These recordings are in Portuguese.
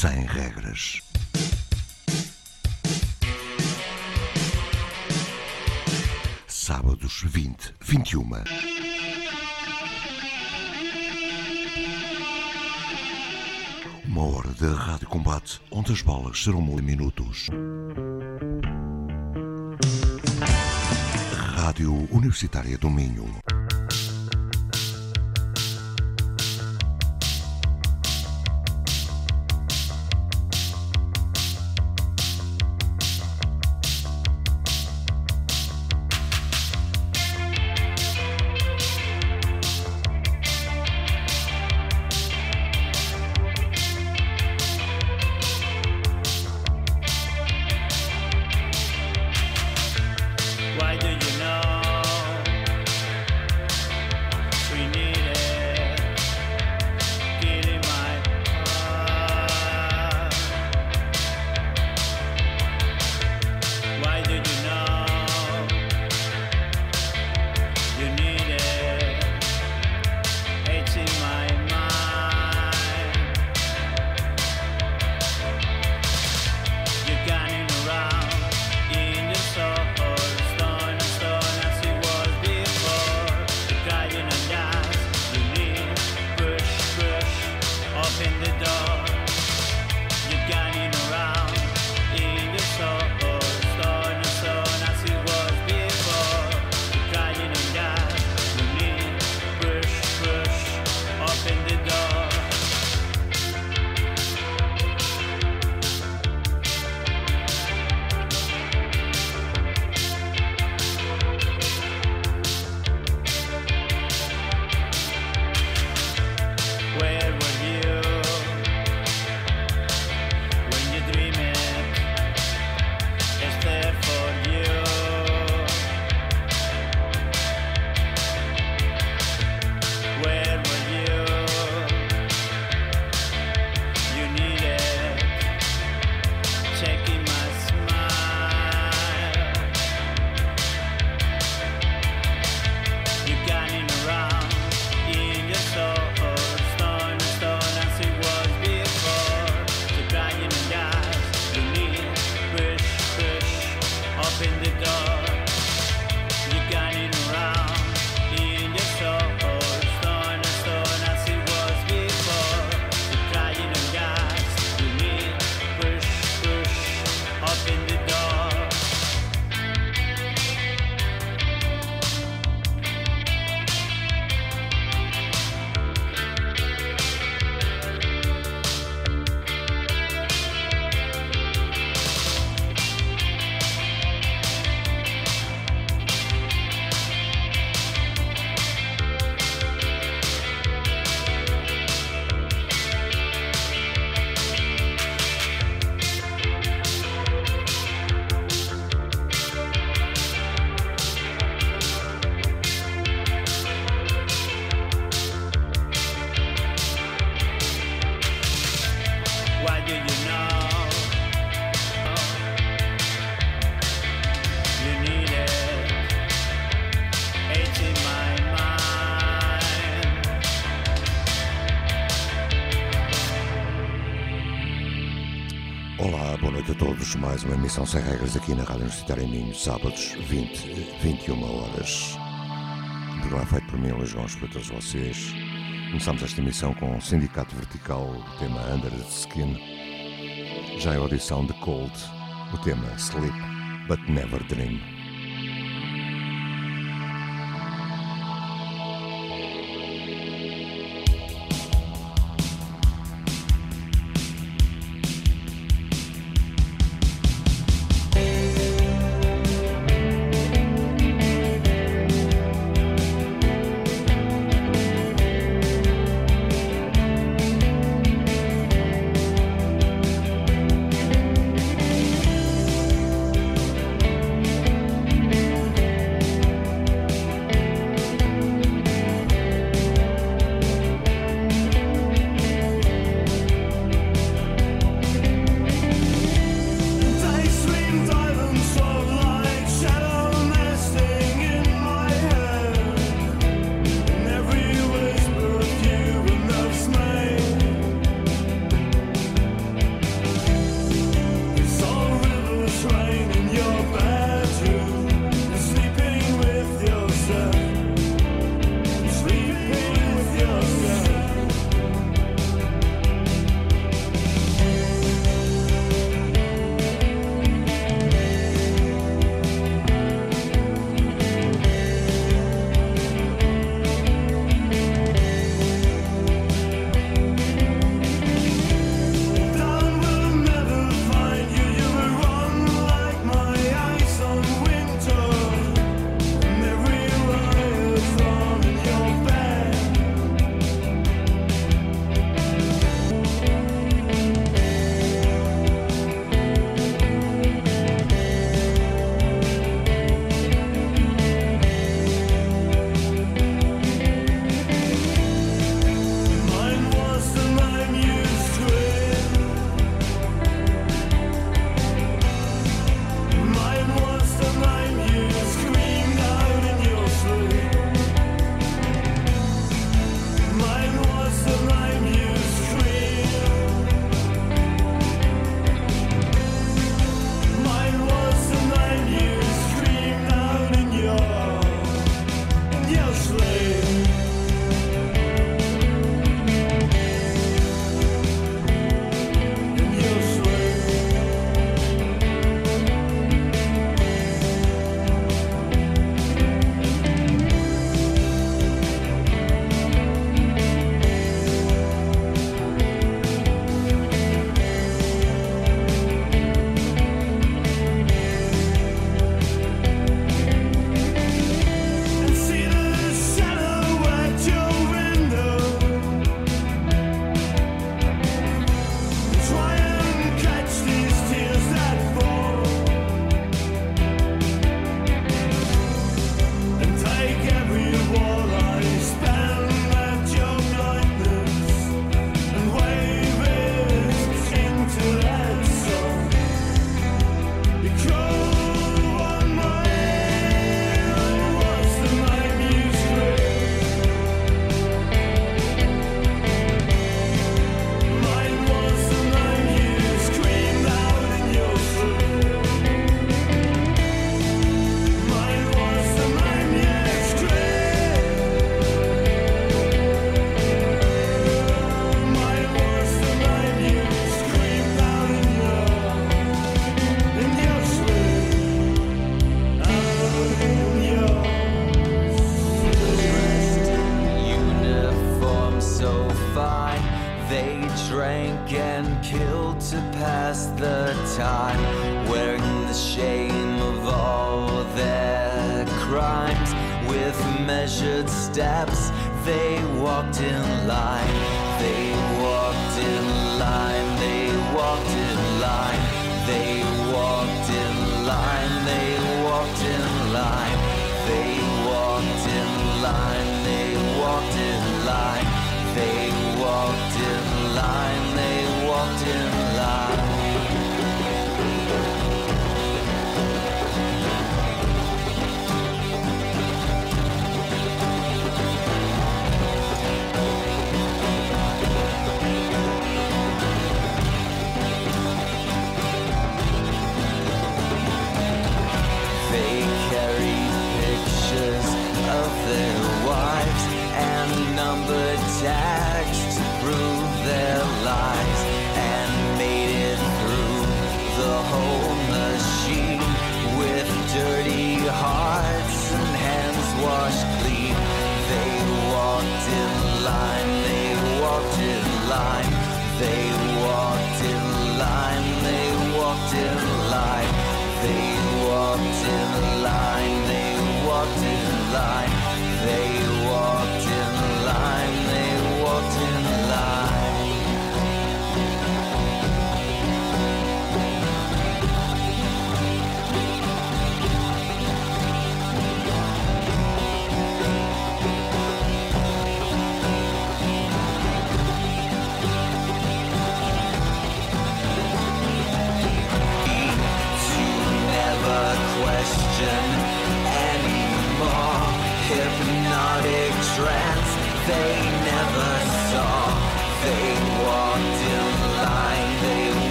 sem regras. Sábados 20, 21. Uma hora de rádio combate onde as balas serão mil minutos. Rádio Universitária do Minho. todos. Mais uma emissão sem regras aqui na Rádio Universitária em Minho, sábados 20, 21 horas. Um programa é feito por mim, Luís Gomes, para todos vocês. Começamos esta emissão com o Sindicato Vertical, o tema Under the Skin. Já é audição de Cold, o tema Sleep But Never Dream.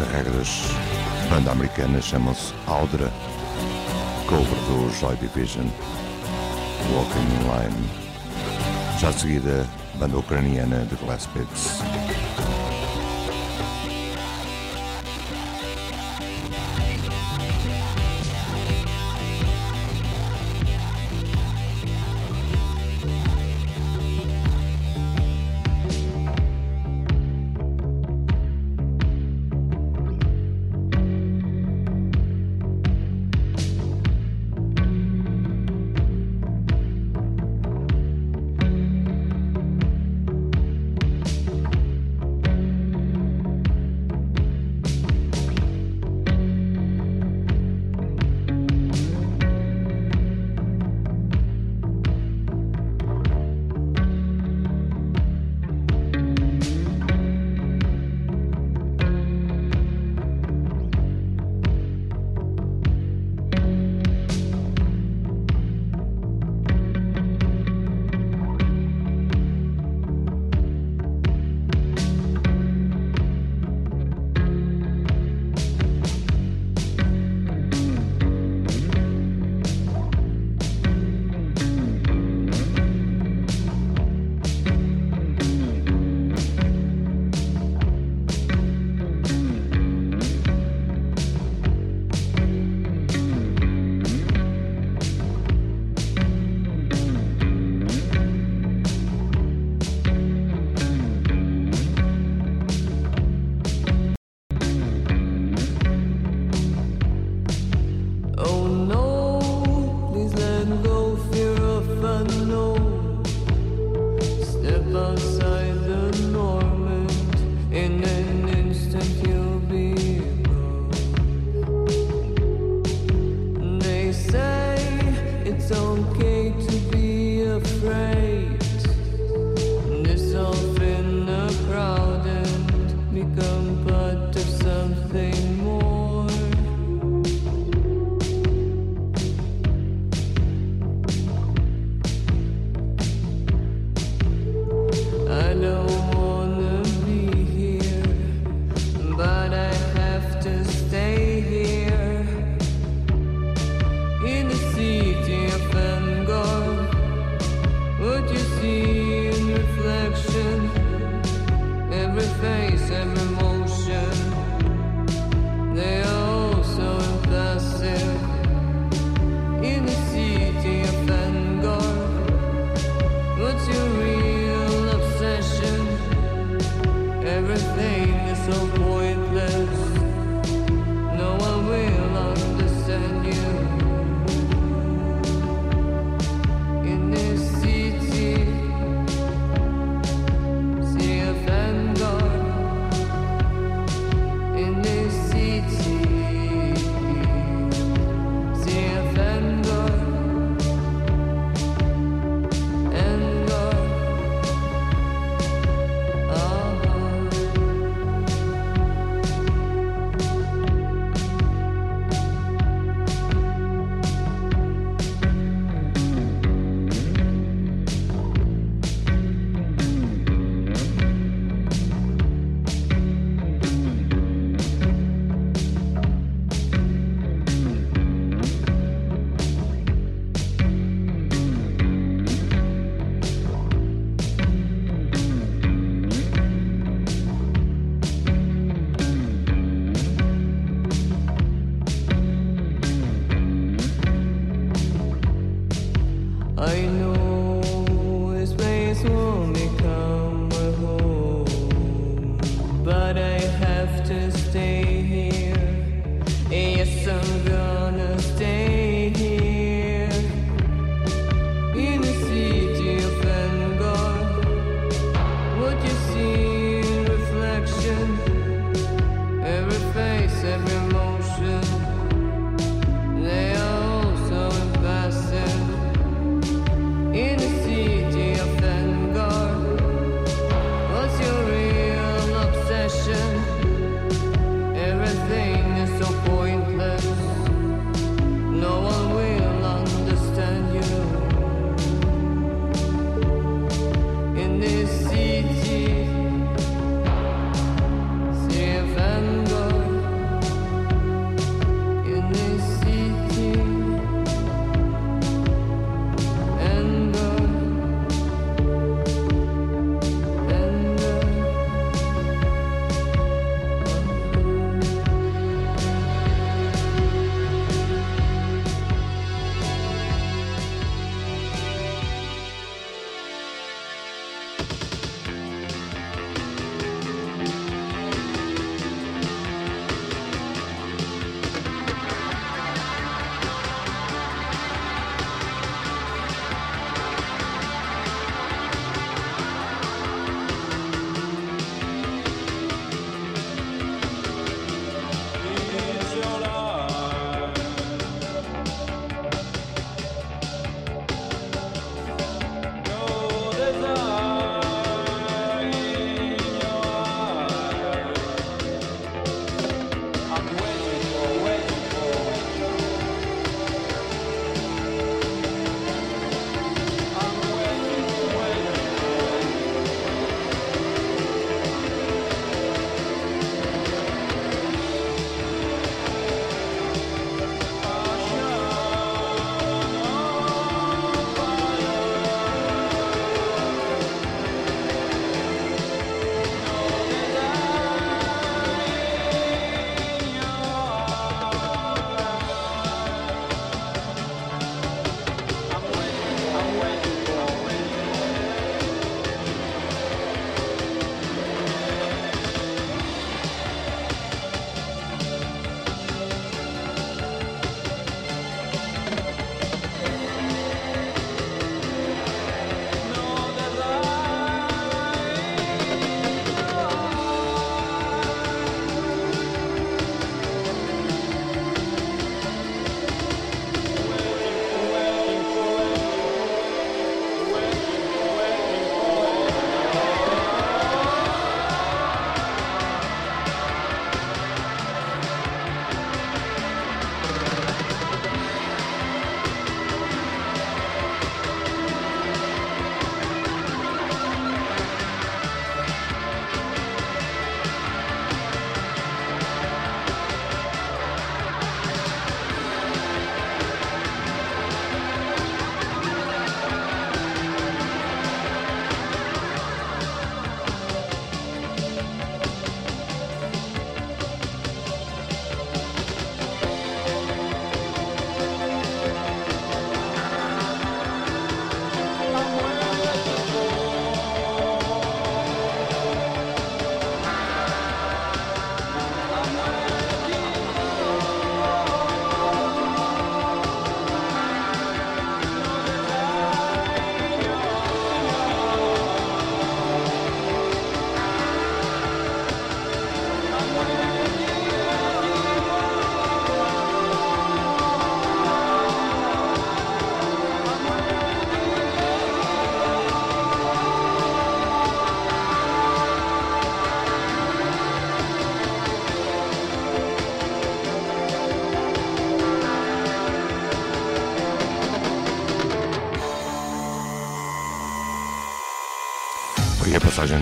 Regras. Banda americana chama-se Audra. cover do Joy Division, Walking in Line. Já de seguida, banda ucraniana de Glass Pits.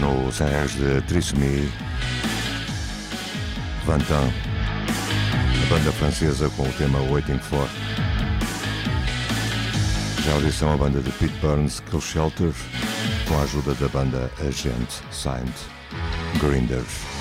No Sem Regras de Trissomie, Vantan, a banda francesa com o tema Waiting For. Já audição a banda de Pete Burns, Kill Shelter, com a ajuda da banda Agent Signed Grinders.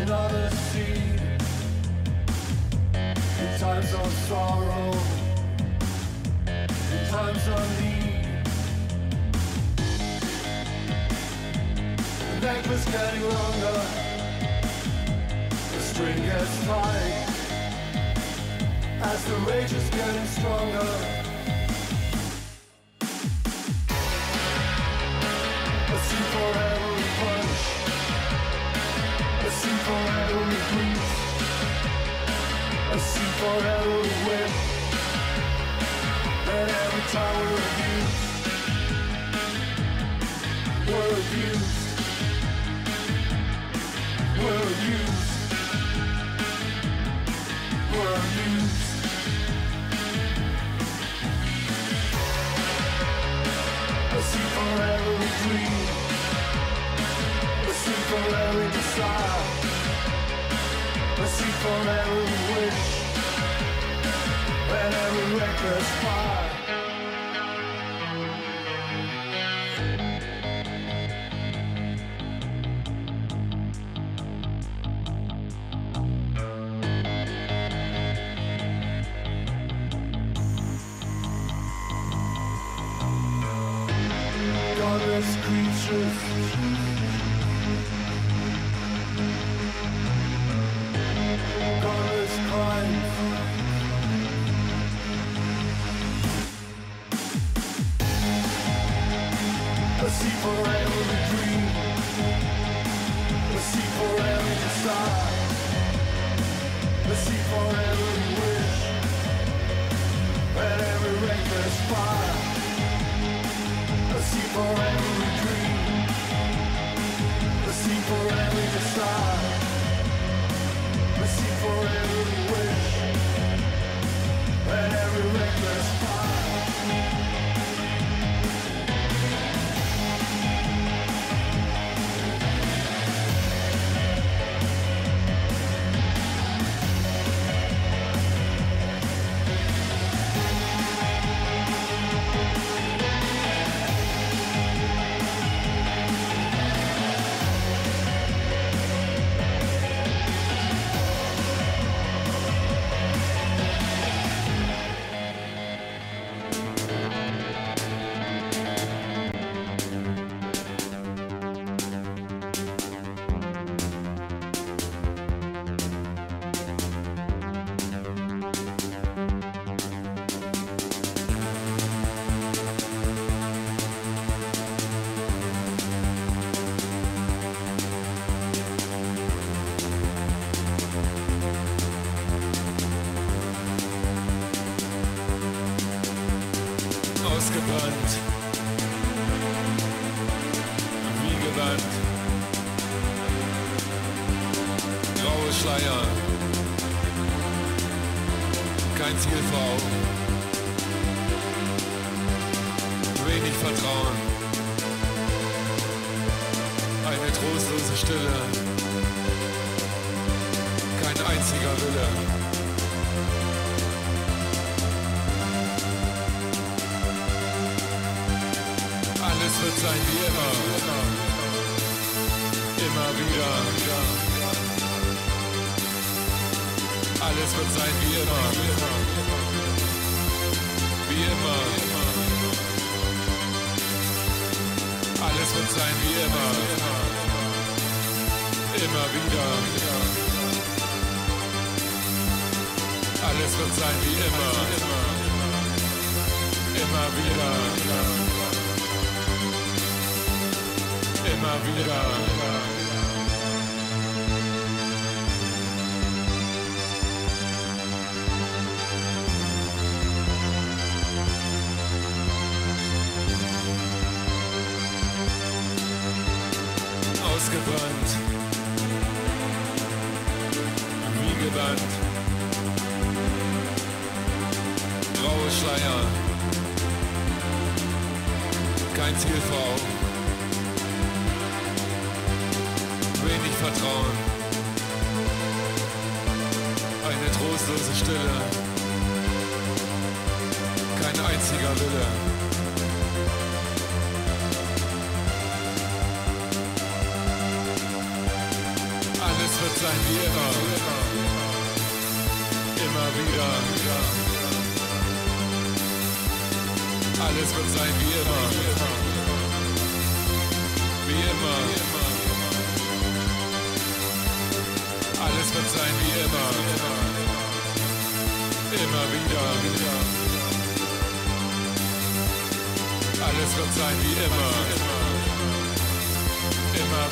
another seed in times of sorrow, in times of need. The night getting longer, the string gets tight, as the rage is getting stronger. forever with And every time we're abused We're abused We're abused We're abused I see forever we dream I see forever we desire I see forever we wish and every reckless part. for every wish And every reckless fire for every dream for every desire for every wish And every reckless fire sein wie immer. Immer wieder. Alles wird sein wie immer. Wie immer. Alles wird sein wie immer. Immer wieder. Alles wird sein wie immer. Immer wieder. Immer wieder.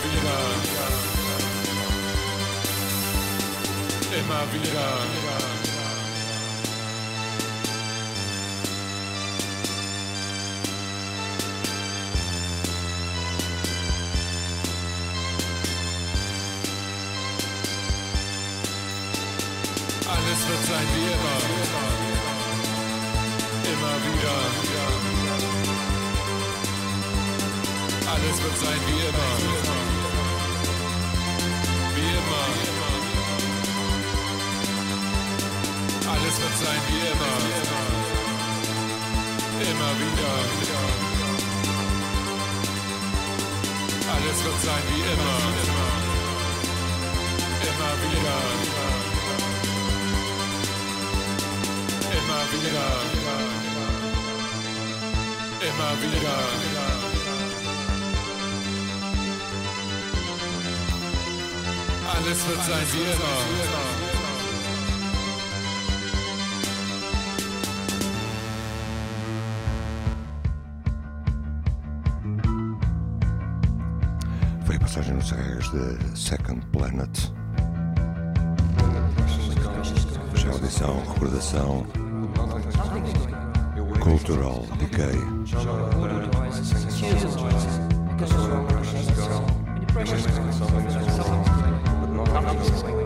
Wieder. Immer wieder. Alles wird sein wie immer. Immer wieder. Alles wird sein wie immer. Sein wie immer. Immer wieder. Alles wird sein wie immer. Immer wieder. Immer wieder. Immer wieder. Alles wird sein wie immer. as raias da Second Planet. Já audição, recordação, cultural decay. But not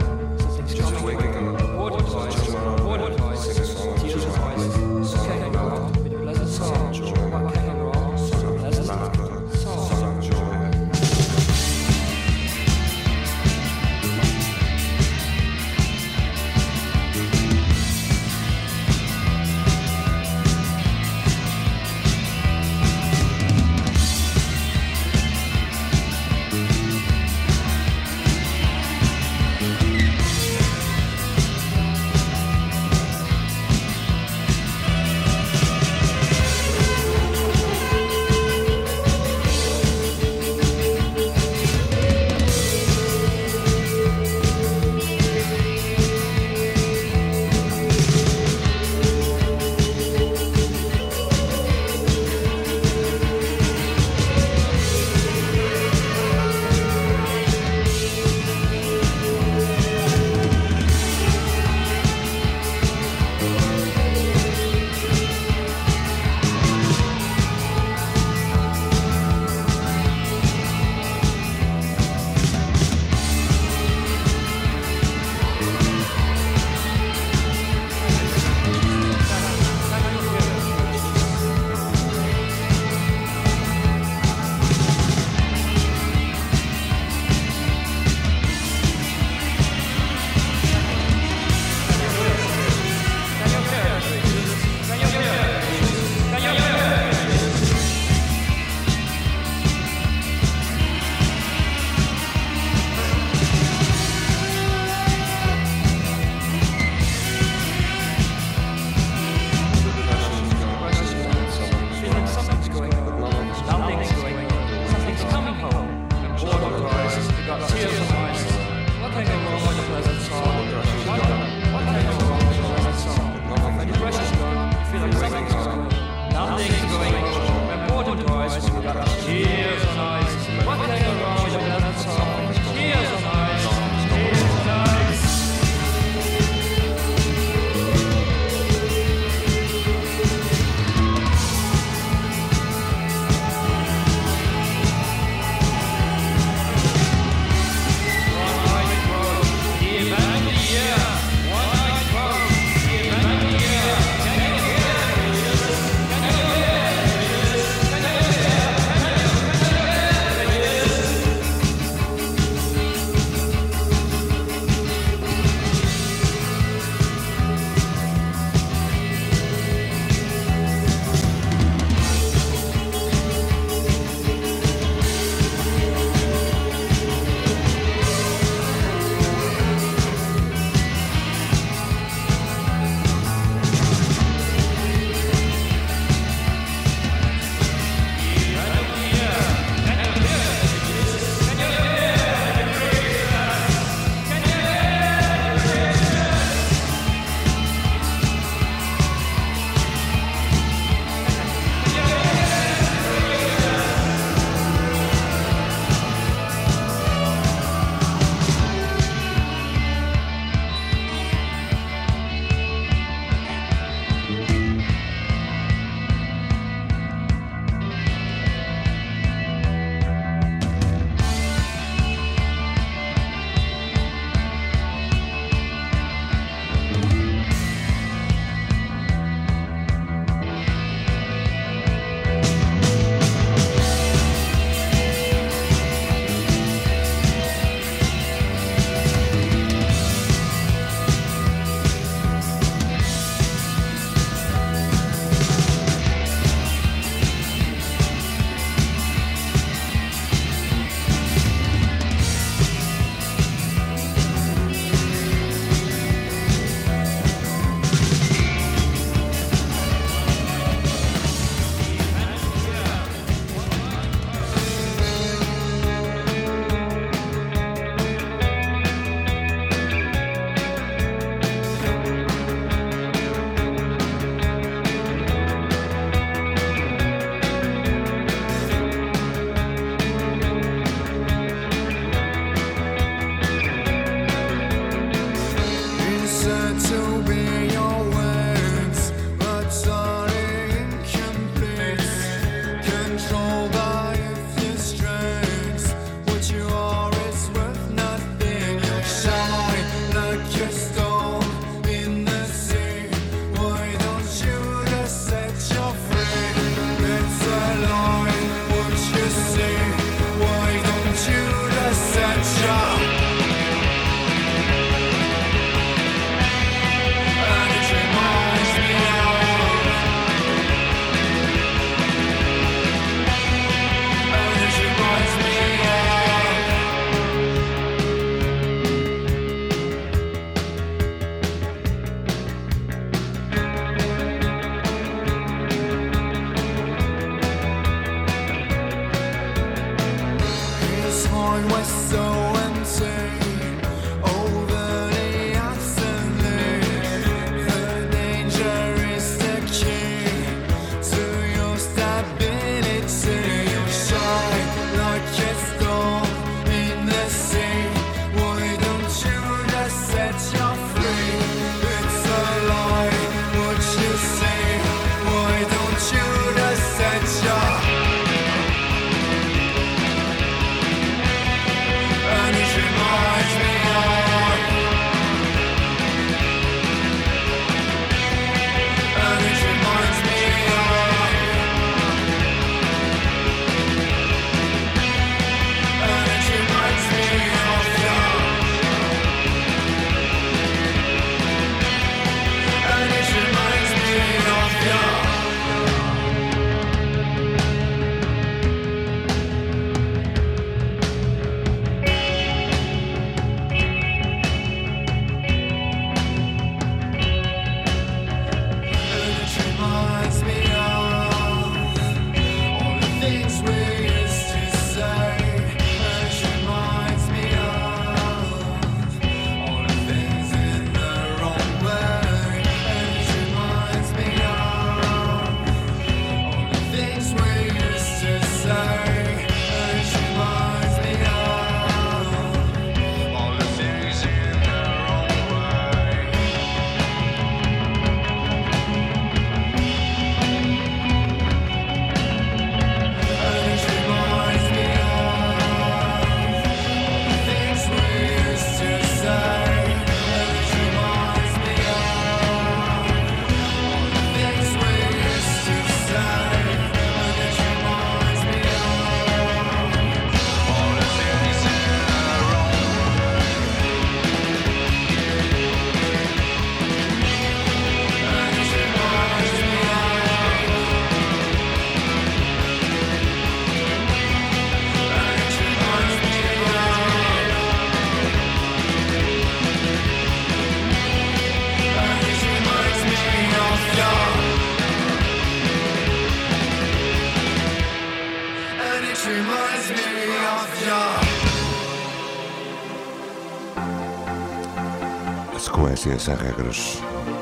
sem regras.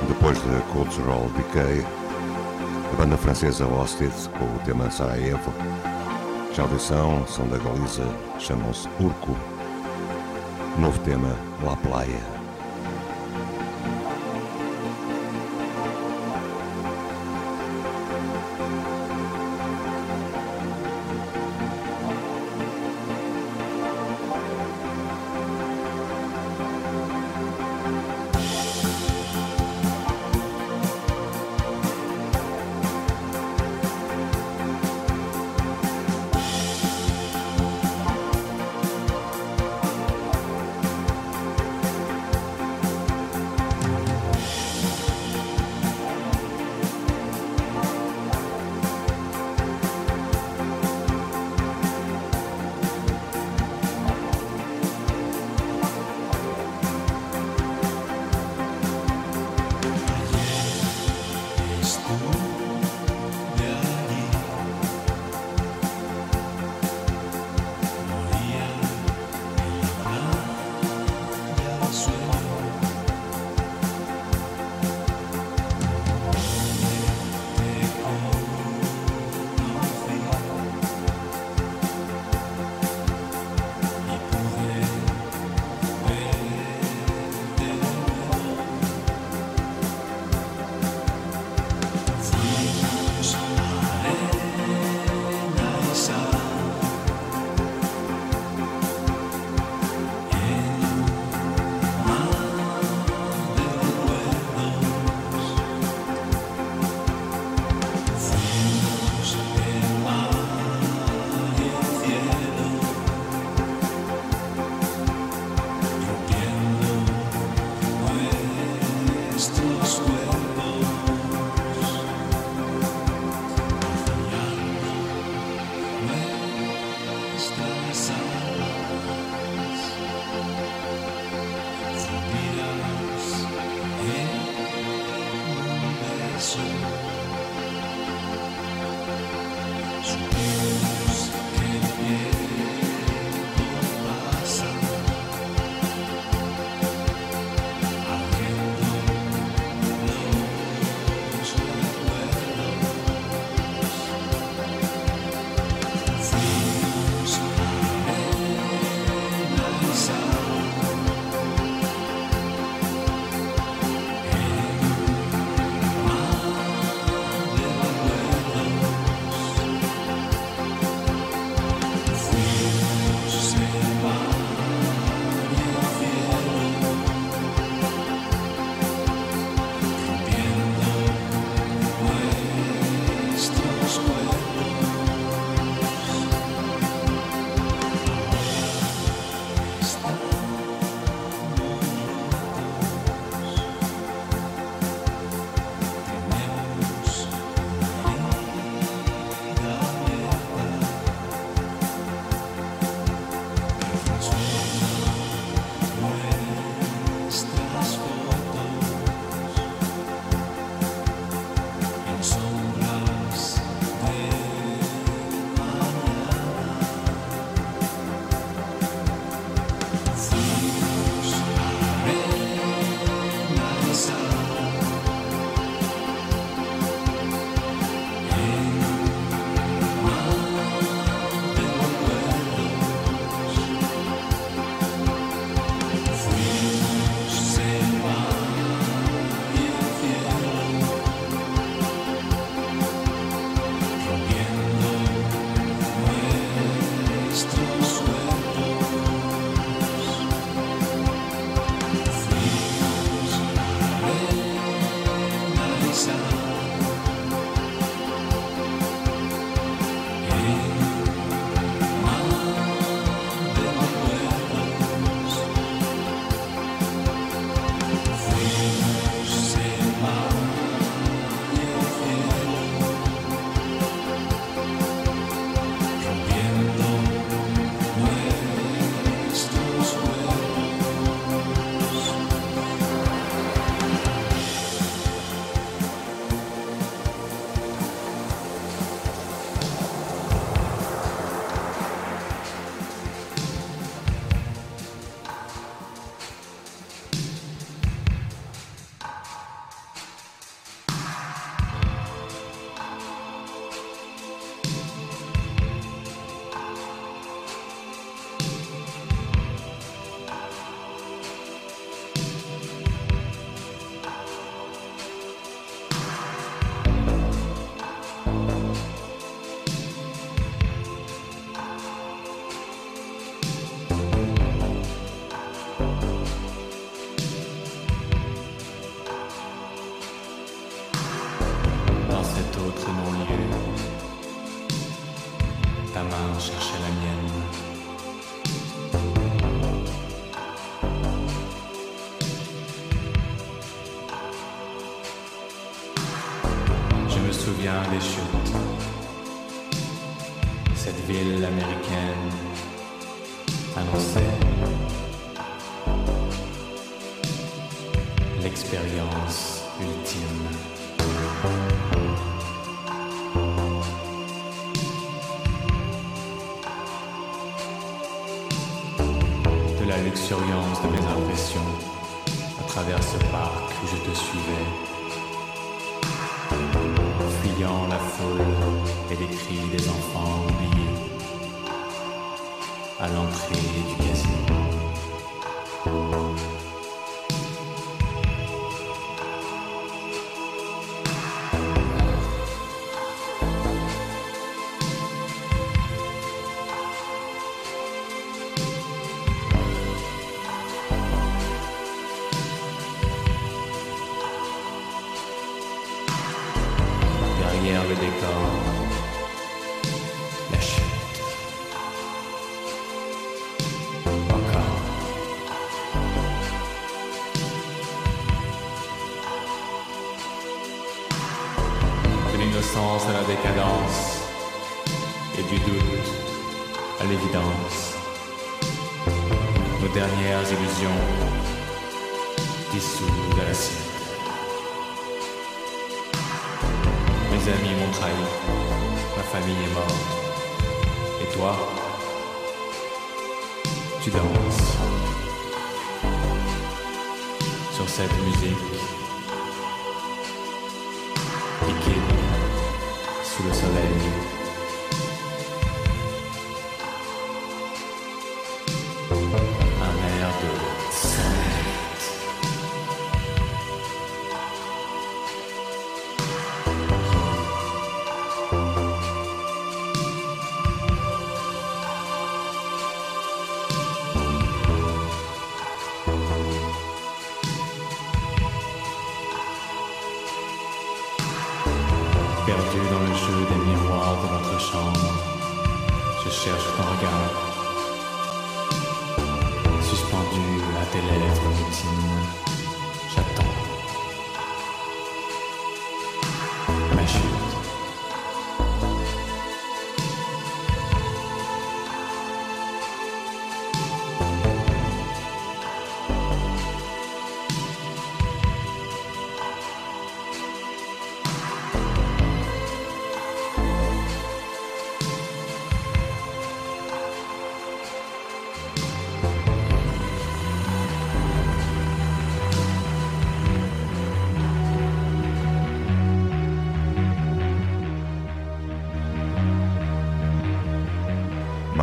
Depois de Cultural Decay, a banda francesa Hosted com o tema Sarajevo. Já audição, são da Galiza, chamam-se Urco. Novo tema, La Playa.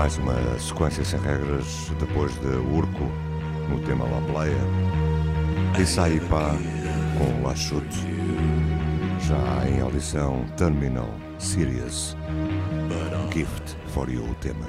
mais uma sequência sem regras depois de Urco, no tema La Playa. E sai pá com Lachute, já em audição Terminal Series. Gift for You, o tema.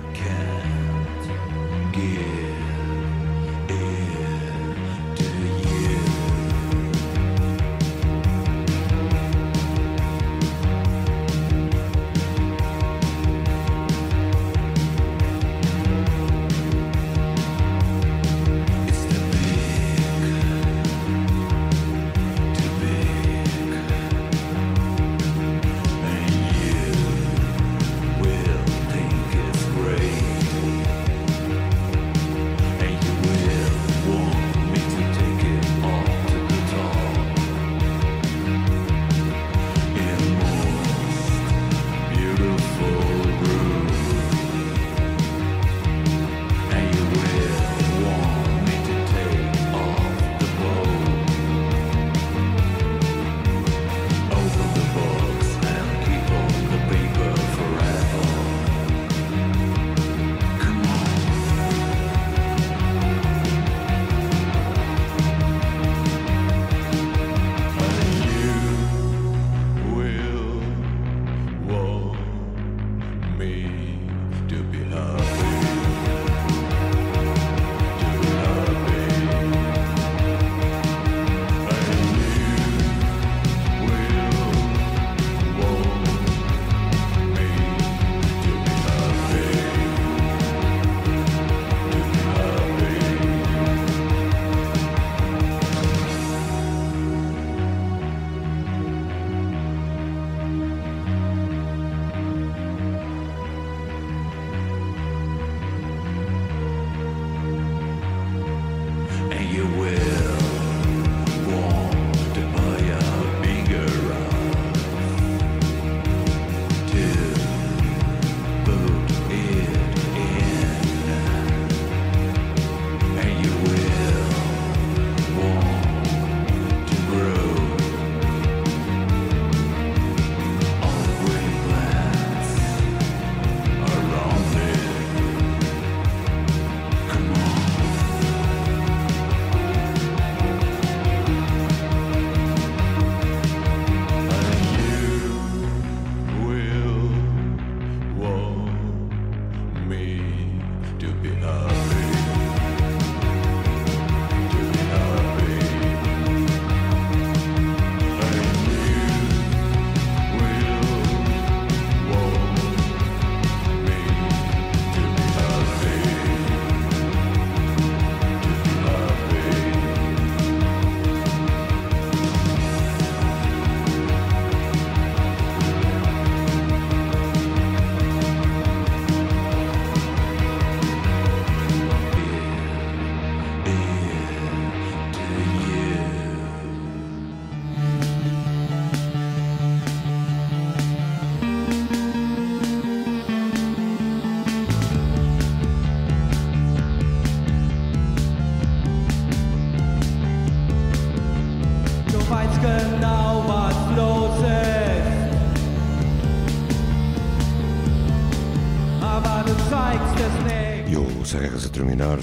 Terminar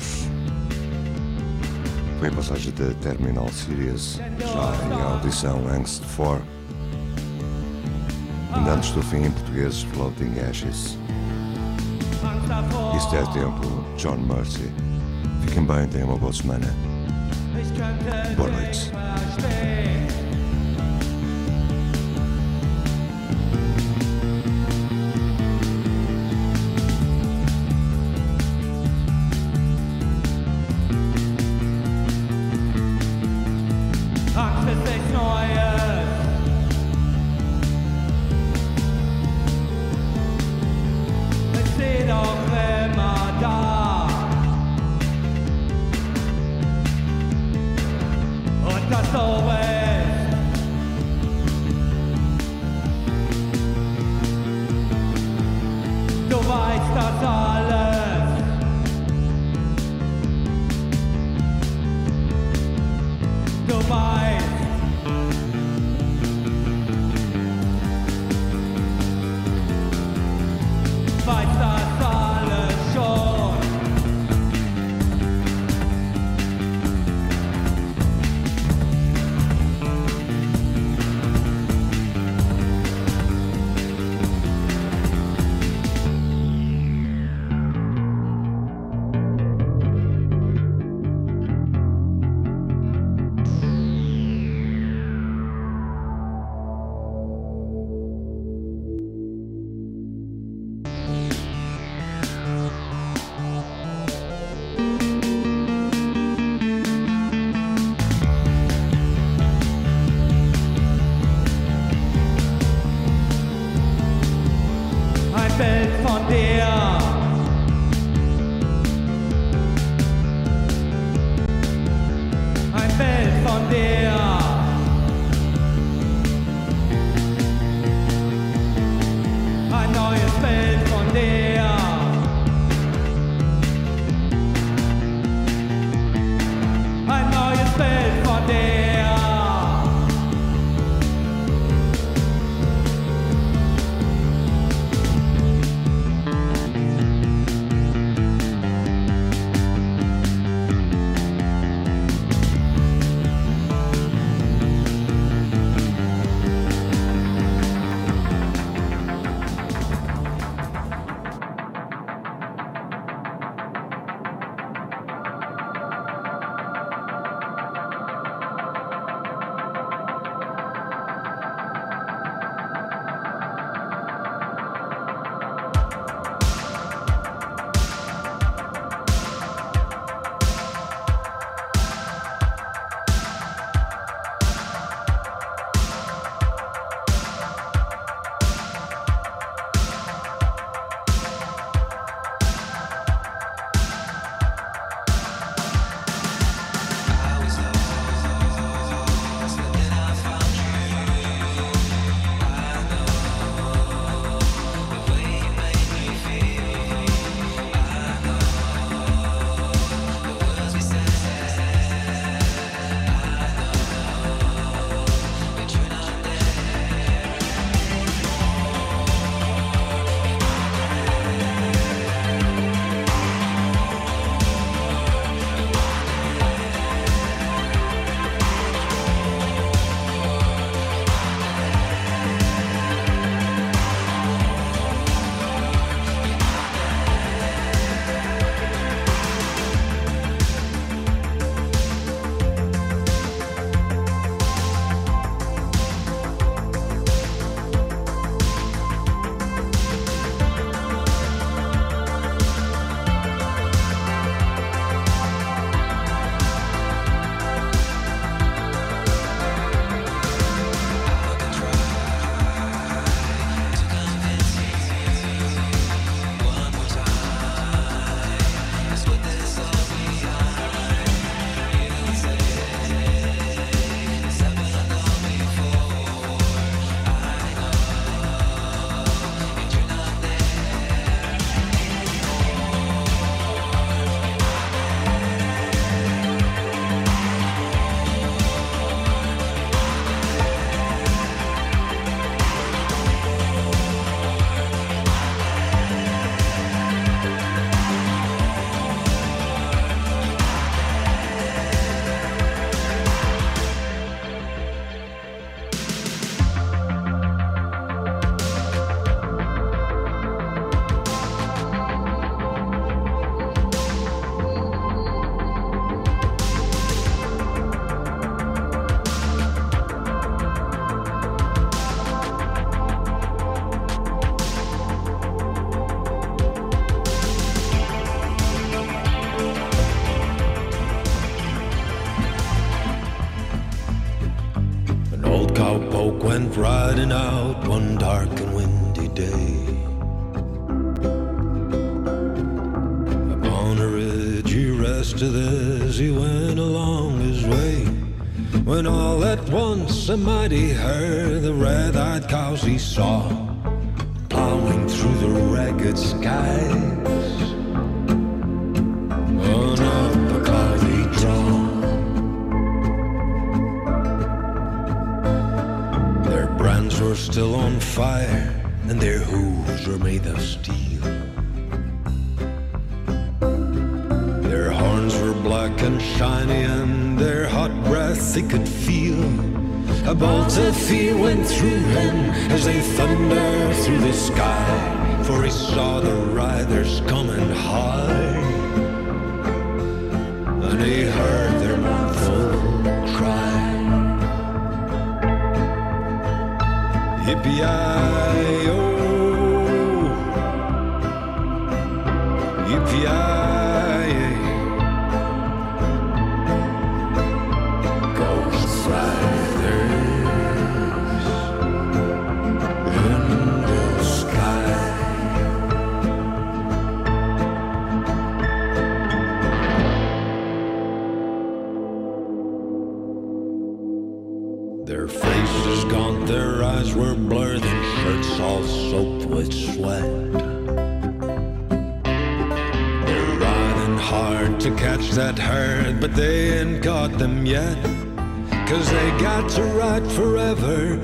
foi a passagem da Terminal Series, já em audição Angst 4. Ainda antes do fim em português, Floating Ashes. Isto é tempo, John Mercy. Fiquem bem, tenham uma boa semana. Boa noite.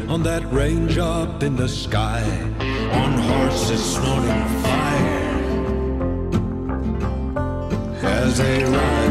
on that range up in the sky, on horses snorting fire as they ride.